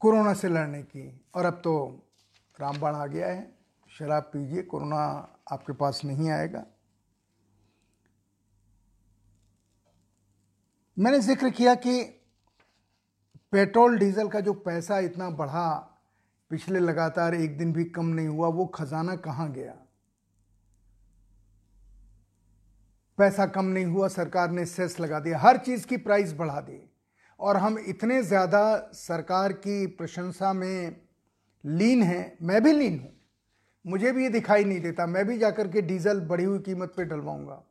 कोरोना से लड़ने की। और अब तो रामबाण आ गया है। शराब पीजिए, कोरोना आपके पास नहीं आएगा। मैंने ज़िक्र किया कि पेट्रोल, डीजल का जो पैसा इतना बढ़ा, पिछले लगातार एक दिन भी कम नहीं हुआ, वो खजाना कहाँ गया? पैसा कम नहीं हुआ, सरकार ने सेस लगा दिया, हर चीज़ की प्राइस बढ़ा दी। और हम इतने ज़्यादा सरकार की प्रशंसा में लीन हैं, मैं भी लीन हूँ। मुझे भी ये दिखाई नहीं देता, मैं भी जाकर के डीजल बढ़ी हुई कीमत पे डलवाऊँगा।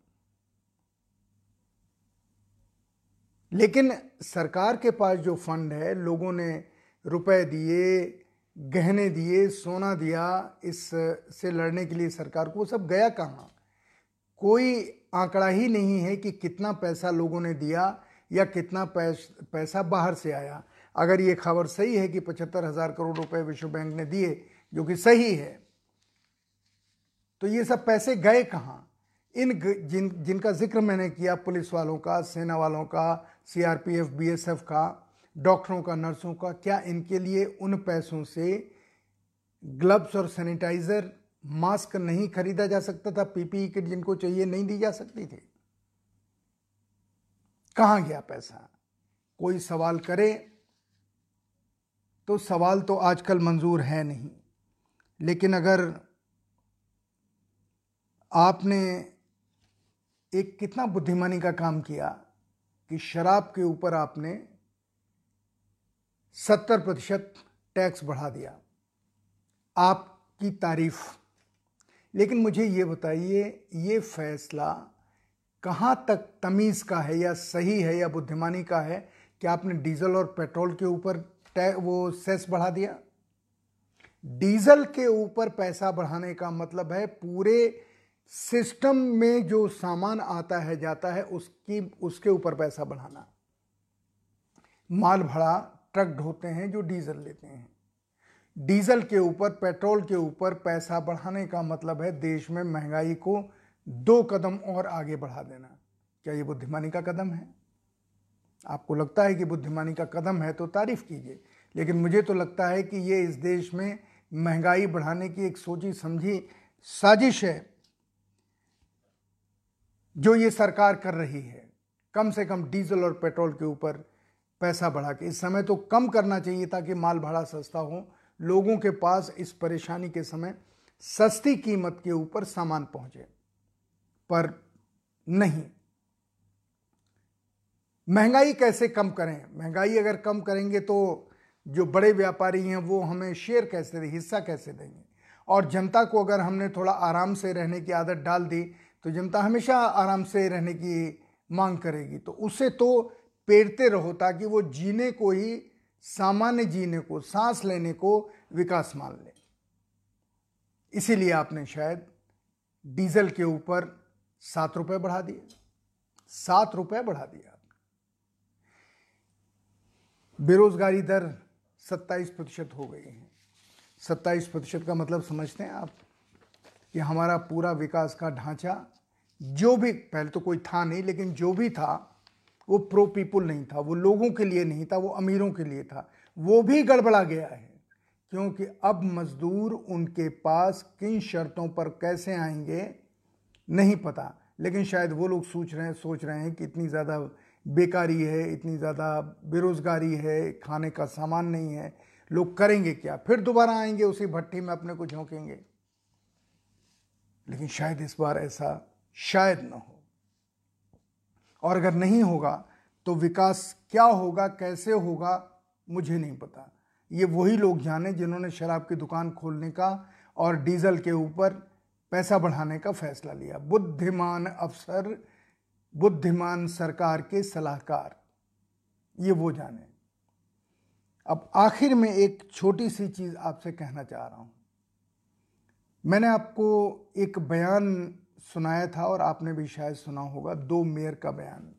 लेकिन सरकार के पास जो फंड है, लोगों ने रुपए दिए, गहने दिए, सोना दिया इस से लड़ने के लिए सरकार को, वो सब गया कहाँ? कोई आंकड़ा ही नहीं है कि कितना पैसा लोगों ने दिया या कितना पैस, पैसा बाहर से आया। अगर ये खबर सही है कि पचहत्तर हज़ार करोड़ रुपए विश्व बैंक ने दिए जो कि सही है तो ये सब पैसे गए कहाँ? इन जिन जिनका ज़िक्र मैंने किया पुलिस वालों का सेना वालों का सीआरपीएफ बीएसएफ का डॉक्टरों का नर्सों का क्या इनके लिए उन पैसों से ग्लव्स और सैनिटाइज़र मास्क नहीं खरीदा जा सकता था, पीपीई किट जिनको चाहिए नहीं दी जा सकती थी। कहाँ गया पैसा? कोई सवाल करे तो सवाल तो आजकल मंजूर है नहीं। लेकिन अगर आपने एक कितना बुद्धिमानी का काम किया कि शराब के ऊपर आपने सत्तर प्रतिशत टैक्स बढ़ा दिया, आपकी तारीफ़ लेकिन मुझे ये बताइए, ये फैसला कहाँ तक तमीज़ का है या सही है या बुद्धिमानी का है? कि आपने डीजल और पेट्रोल के ऊपर वो सेस बढ़ा दिया? डीजल के ऊपर पैसा बढ़ाने का मतलब है पूरे सिस्टम में जो सामान आता है, जाता है, उसकी, उसके ऊपर पैसा बढ़ाना। माल भाड़ा, ट्रक ढोते हैं जो डीजल लेते हैं। डीजल के ऊपर, पेट्रोल के ऊपर पैसा बढ़ाने का मतलब है देश में महँगाई को दो कदम और आगे बढ़ा देना। क्या ये बुद्धिमानी का कदम है? आपको लगता है कि बुद्धिमानी का कदम है तो तारीफ़ कीजिए, लेकिन मुझे तो लगता है कि ये इस देश में महँगाई बढ़ाने की एक सोची समझी साजिश है जो ये सरकार कर रही है। कम से कम डीजल और पेट्रोल के ऊपर पैसा बढ़ा के, इस समय तो कम करना चाहिए ताकि माल भाड़ा सस्ता हो लोगों के पास इस परेशानी के समय सस्ती कीमत के ऊपर सामान पहुँचे, पर नहीं। महँगाई कैसे कम करें? महँगाई अगर कम करेंगे तो जो बड़े व्यापारी हैं, वो हमें शेयर कैसे दें, हिस्सा कैसे देंगे? और जनता को अगर हमने थोड़ा आराम से रहने की आदत डाल दी तो जनता हमेशा आराम से रहने की मांग करेगी। तो उससे तो पेड़ते रहो, ताकि वो जीने को ही सामान्य जीने को, सांस लेने को विकास मान ले। इसीलिए आपने शायद डीजल के ऊपर सात रुपए बढ़ा दिए। सात रुपए बढ़ा दिया बेरोजगारी दर सत्ताईस प्रतिशत हो गई है। सत्ताईस प्रतिशत का मतलब समझते हैं आप कि हमारा पूरा विकास का ढांचा जो भी, पहले तो कोई था नहीं, लेकिन जो भी था वो प्रो पीपुल नहीं था, वो लोगों के लिए नहीं था, वो अमीरों के लिए था। वो भी गड़बड़ा गया है, क्योंकि अब मजदूर उनके पास किन शर्तों पर कैसे आएँगे, नहीं पता। लेकिन शायद वो लोग सोच रहे हैं, सोच रहे हैं कि इतनी ज़्यादा बेकारी है, इतनी ज़्यादा बेरोज़गारी है, खाने का सामान नहीं है, लोग करेंगे क्या? फिर दोबारा आएँगे, उसी भट्टी में अपने को झोंकेंगे। लेकिन शायद इस बार ऐसा शायद ना हो। और अगर नहीं होगा तो विकास क्या होगा, कैसे होगा, मुझे नहीं पता। ये वही लोग जाने जिन्होंने शराब की दुकान खोलने का और डीजल के ऊपर पैसा बढ़ाने का फैसला लिया। बुद्धिमान अफसर, बुद्धिमान सरकार के सलाहकार, ये वो जाने। अब आखिर में एक छोटी सी चीज़ आपसे कहना चाह रहा हूँ। मैंने आपको एक बयान सुनाया था और आपने भी शायद सुना होगा, दो मेयर का बयान।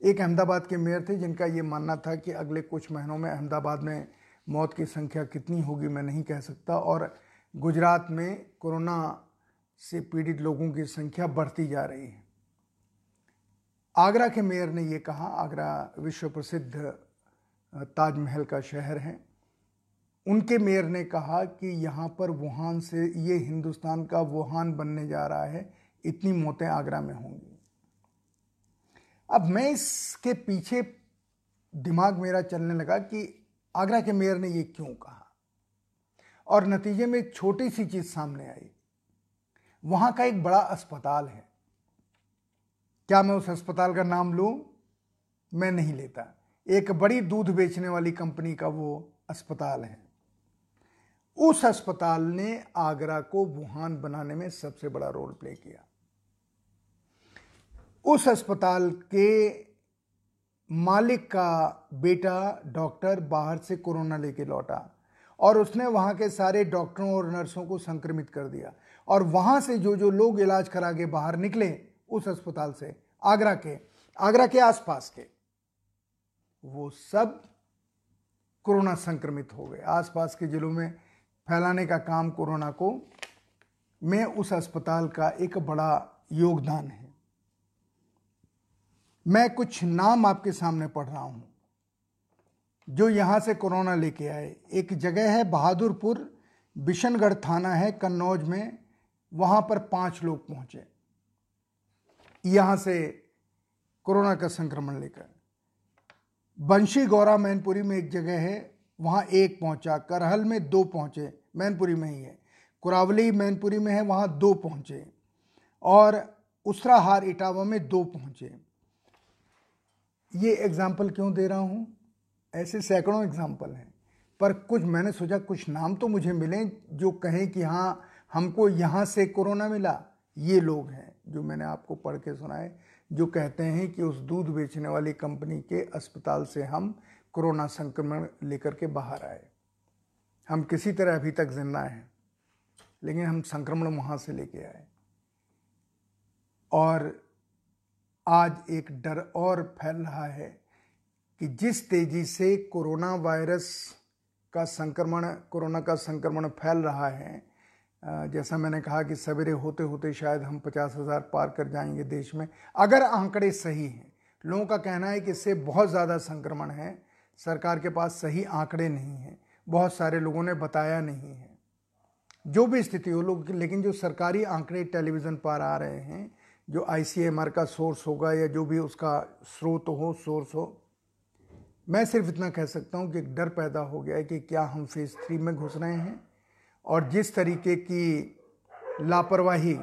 एक अहमदाबाद के मेयर थे जिनका ये मानना था कि अगले कुछ महीनों में अहमदाबाद में मौत की संख्या कितनी होगी मैं नहीं कह सकता और गुजरात में कोरोना से पीड़ित लोगों की संख्या बढ़ती जा रही है। आगरा के मेयर ने ये कहा, आगरा विश्व प्रसिद्ध ताजमहल का शहर है। उनके मेयर ने कहा कि यहाँ पर वुहान से, ये हिंदुस्तान का वुहान बनने जा रहा है। इतनी मौतें आगरा में होंगी। अब मैं इसके पीछे दिमाग मेरा चलने लगा कि आगरा के मेयर ने ये क्यों कहा? और नतीजे में एक छोटी सी चीज़ सामने आई। वहाँ का एक बड़ा अस्पताल है। क्या मैं उस अस्पताल का नाम लूँ? मैं नहीं लेता। एक बड़ी दूध बेचने वाली कंपनी का वो अस्पताल है। उस अस्पताल ने आगरा को वुहान बनाने में सबसे बड़ा रोल प्ले किया। उस अस्पताल के मालिक का बेटा डॉक्टर बाहर से कोरोना लेके लौटा और उसने वहाँ के सारे डॉक्टरों और नर्सों को संक्रमित कर दिया और वहाँ से जो जो लोग इलाज करा के बाहर निकले उस अस्पताल से, आगरा के आगरा के आसपास के, वो सब कोरोना संक्रमित हो गए। आसपास के जिलों में फैलाने का काम कोरोना को, में उस अस्पताल का एक बड़ा योगदान है। मैं कुछ नाम आपके सामने पढ़ रहा हूँ, जो यहाँ से कोरोना लेके आए। एक जगह है बहादुरपुर, बिशनगढ़ थाना है, कन्नौज में। वहाँ पर पाँच लोग पहुँचे, यहाँ से कोरोना का संक्रमण लेकर। बंशी गौरा मैनपुरी में एक जगह है, वहाँ एक पहुँचा। करहल में दो पहुँचे, मैनपुरी में ही है। कुरावली मैनपुरी में है, वहाँ दो पहुँचे। और उसराहार इटावा में दो पहुँचे। ये एग्ज़ाम्पल क्यों दे रहा हूँ? ऐसे सैकड़ों एग्ज़ाम्पल हैं। पर कुछ, मैंने सोचा कुछ नाम तो मुझे मिले जो कहें कि हाँ हमको यहाँ से कोरोना मिला। ये लोग हैं जो मैंने आपको पढ़ के सुनाए, जो कहते हैं कि उस दूध बेचने वाली कंपनी के अस्पताल से हम कोरोना संक्रमण लेकर के बाहर आए। हम किसी तरह अभी तक ज़िंदा हैं, लेकिन हम संक्रमण वहाँ से लेके आए। और आज एक डर और फैल रहा है कि जिस तेज़ी से कोरोना वायरस का संक्रमण, कोरोना का संक्रमण फैल रहा है जैसा मैंने कहा कि सवेरे होते होते शायद हम पचास हज़ार पार कर जाएँगे देश में, अगर आंकड़े सही हैं, लोगों का कहना है कि इससे बहुत ज़्यादा संक्रमण है, सरकार के पास सही आंकड़े नहीं हैं, बहुत सारे लोगों ने बताया नहीं है। जो भी स्थिति हो, लोग, लेकिन जो सरकारी आंकड़े टेलीविज़न पर आ रहे हैं जो आईसीएमआर का सोर्स होगा या जो भी उसका स्रोत हो सोर्स हो, मैं सिर्फ़ इतना कह सकता हूँ कि एक डर पैदा हो गया है कि क्या हम फ़ेज़ थ्री में घुस रहे हैं और जिस तरीके की लापरवाही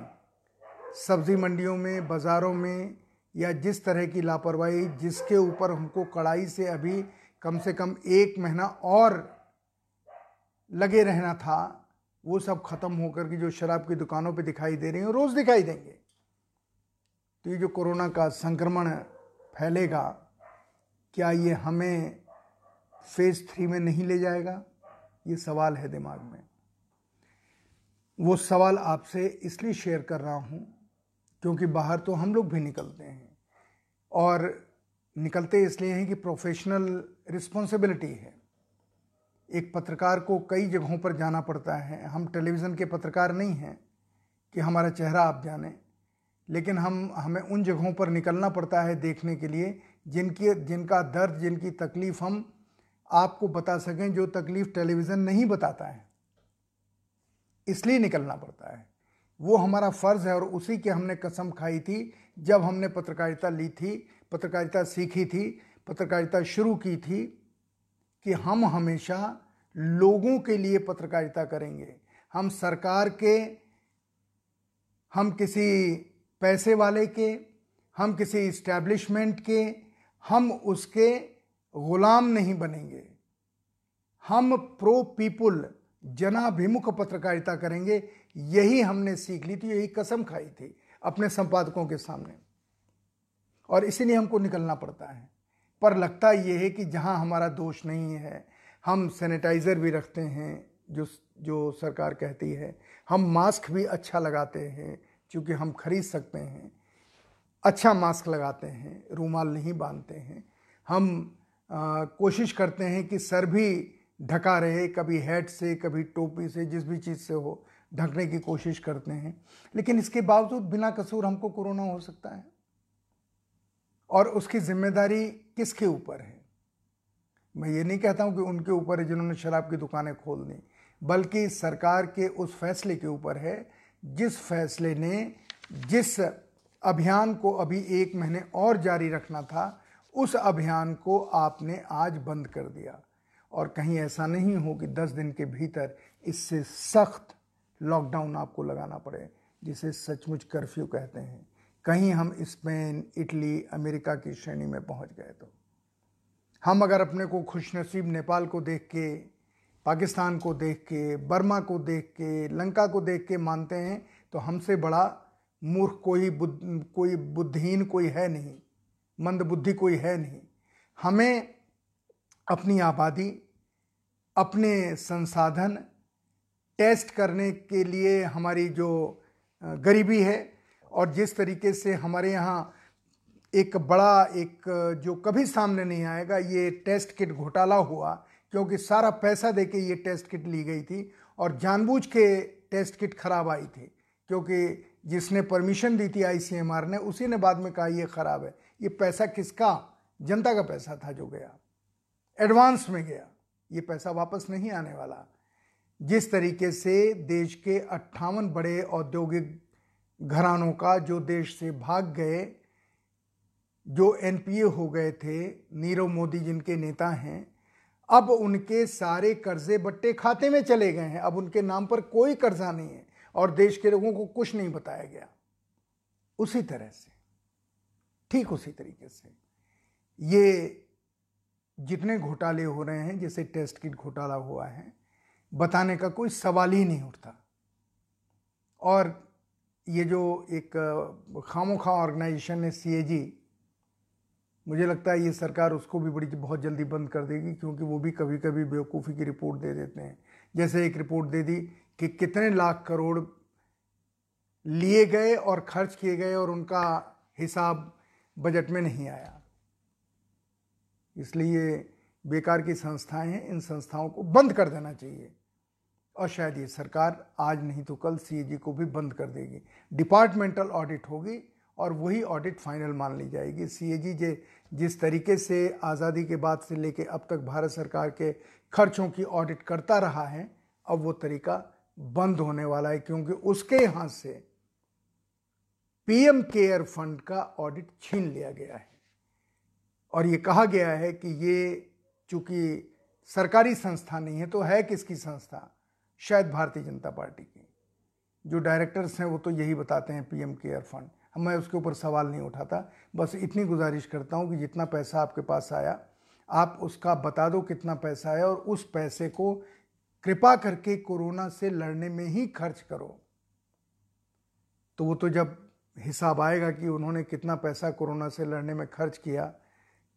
सब्ज़ी मंडियों में, बाज़ारों में या जिस तरह की लापरवाही जिसके ऊपर हमको कड़ाई से अभी कम से कम एक महीना और लगे रहना था, वो सब ख़त्म होकर के जो शराब की दुकानों पे दिखाई दे रही हैं, रोज़ दिखाई देंगे। तो ये जो कोरोना का संक्रमण फैलेगा, क्या ये हमें फ़ेज़ थ्री में नहीं ले जाएगा? ये सवाल है दिमाग में। वो सवाल आपसे इसलिए शेयर कर रहा हूँ, क्योंकि बाहर तो हम लोग भी निकलते हैं और निकलते इसलिए हैं कि प्रोफेशनल रिस्पॉन्सिबिलिटी है। एक पत्रकार को कई जगहों पर जाना पड़ता है। हम टेलीविज़न के पत्रकार नहीं हैं कि हमारा चेहरा आप जाने। लेकिन हम, हमें उन जगहों पर निकलना पड़ता है देखने के लिए, जिनकी, जिनका दर्द, जिनकी तकलीफ़ हम आपको बता सकें, जो तकलीफ़ टेलीविज़न नहीं बताता है। इसलिए निकलना पड़ता है। वो हमारा फ़र्ज़ है और उसी की हमने कसम खाई थी जब हमने पत्रकारिता ली थी, पत्रकारिता सीखी थी, पत्रकारिता शुरू की थी कि हम हमेशा लोगों के लिए पत्रकारिता करेंगे। हम सरकार के, हम किसी पैसे वाले के, हम किसी इस्टेब्लिशमेंट के, हम उसके ग़ुलाम नहीं बनेंगे। हम प्रो पीपुल जनाभिमुख पत्रकारिता करेंगे। यही हमने सीख ली थी, यही कसम खाई थी अपने संपादकों के सामने। और इसीलिए हमको निकलना पड़ता है। पर लगता ये है कि जहाँ हमारा दोष नहीं है, हम सैनिटाइज़र भी रखते हैं, जो जो सरकार कहती है। हम मास्क भी अच्छा लगाते हैं। क्योंकि हम खरीद सकते हैं अच्छा मास्क लगाते हैं रूमाल नहीं बांधते हैं। हम आ, कोशिश करते हैं कि सर भी ढका रहे कभी हेड से कभी टोपी से जिस भी चीज़ से हो ढकने की कोशिश करते हैं। लेकिन इसके बावजूद बिना कसूर हमको कोरोना हो सकता है। और उसकी ज़िम्मेदारी किसके ऊपर है? मैं ये नहीं कहता हूँ कि उनके ऊपर है जिन्होंने शराब की दुकानें खोल दी बल्कि सरकार के उस फैसले के ऊपर है जिस फैसले ने जिस अभियान को अभी एक महीने और जारी रखना था, उस अभियान को आपने आज बंद कर दिया। और कहीं ऐसा नहीं हो कि दस दिन के भीतर इससे सख्त लॉकडाउन आपको लगाना पड़े, जिसे सचमुच कर्फ्यू कहते हैं। कहीं हम स्पेन, इटली, अमेरिका की श्रेणी में पहुँच गए तो। हम अगर अपने को खुशनसीब नेपाल को देख के पाकिस्तान को देख के, बर्मा को देख के, लंका को देख के मानते हैं तो हमसे बड़ा मूर्ख कोई बुद्ध, कोई बुद्धिहीन कोई है नहीं मंद बुद्धि कोई है नहीं। हमें अपनी आबादी, अपने संसाधन टेस्ट करने के लिए हमारी जो गरीबी है, और जिस तरीके से हमारे यहाँ एक बड़ा, एक जो कभी सामने नहीं आएगा, ये टेस्ट किट घोटाला हुआ क्योंकि सारा पैसा देके ये टेस्ट किट ली गई थी और जानबूझ के टेस्ट किट खराब आई थी, क्योंकि जिसने परमिशन दी थी आईसीएमआर ने, उसी ने बाद में कहा ये ख़राब है। ये पैसा किसका? जनता का पैसा था जो गया। एडवांस में गया। ये पैसा वापस नहीं आने वाला। जिस तरीके से देश के अट्ठावन बड़े औद्योगिक घरानों का, जो देश से भाग गए, जो एनपीए हो गए थे, नीरव मोदी जिनके नेता हैं अब उनके सारे कर्जे बट्टे खाते में चले गए हैं। अब उनके नाम पर कोई कर्जा नहीं है और देश के लोगों को कुछ नहीं बताया गया। उसी तरह से, ठीक उसी तरीके से। ये जितने घोटाले हो रहे हैं, जैसे टेस्ट किट घोटाला हुआ है, बताने का कोई सवाल ही नहीं उठता। और ये जो एक, खामोखा ऑर्गेनाइजेशन है सीएजी मुझे लगता है ये सरकार उसको भी बड़ी बहुत जल्दी बंद कर देगी, क्योंकि वो भी कभी कभी बेवकूफ़ी की रिपोर्ट दे देते हैं। जैसे एक रिपोर्ट दे दी कि कितने लाख करोड़ लिए गए और खर्च किए गए और उनका हिसाब बजट में नहीं आया। इसलिए बेकार की संस्थाएँ हैं, इन संस्थाओं को बंद कर देना चाहिए। और शायद ये सरकार आज नहीं तो कल सी को भी बंद कर देगी। डिपार्टमेंटल ऑडिट होगी और वही ऑडिट फाइनल मान ली जाएगी। सी जे, जिस तरीके से आज़ादी के बाद से लेके अब तक भारत सरकार के खर्चों की ऑडिट करता रहा है, अब वो तरीका बंद होने वाला है, क्योंकि उसके यहाँ से पीएम केयर फंड का ऑडिट छीन लिया गया है। और ये कहा गया है कि ये चूँकि सरकारी संस्था नहीं है तो है किसकी संस्था? शायद भारतीय जनता पार्टी की। जो डायरेक्टर्स हैं वो तो यही बताते हैं पीएम केयर फंड मैं उसके ऊपर सवाल नहीं उठाता, बस इतनी गुजारिश करता हूँ कि जितना पैसा आपके पास आया, आप उसका बता दो कितना पैसा आया और उस पैसे को कृपा करके कोरोना से लड़ने में ही खर्च करो। तो वो तो जब हिसाब आएगा कि उन्होंने कितना पैसा कोरोना से लड़ने में खर्च किया,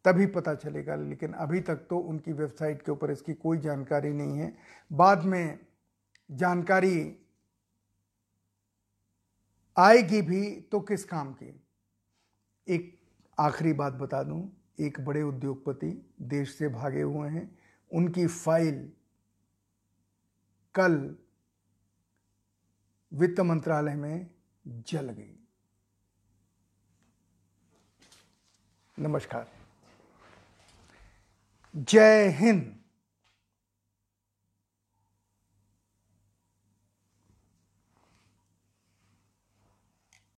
तभी पता चलेगा। लेकिन अभी तक तो उनकी वेबसाइट के ऊपर इसकी कोई जानकारी नहीं है। बाद में जानकारी आएगी भी तो किस काम की? एक आखिरी बात बता दूँ, एक बड़े उद्योगपति देश से भागे हुए हैं। उनकी फ़ाइल कल वित्त मंत्रालय में जल गई। नमस्कार। जय हिंद।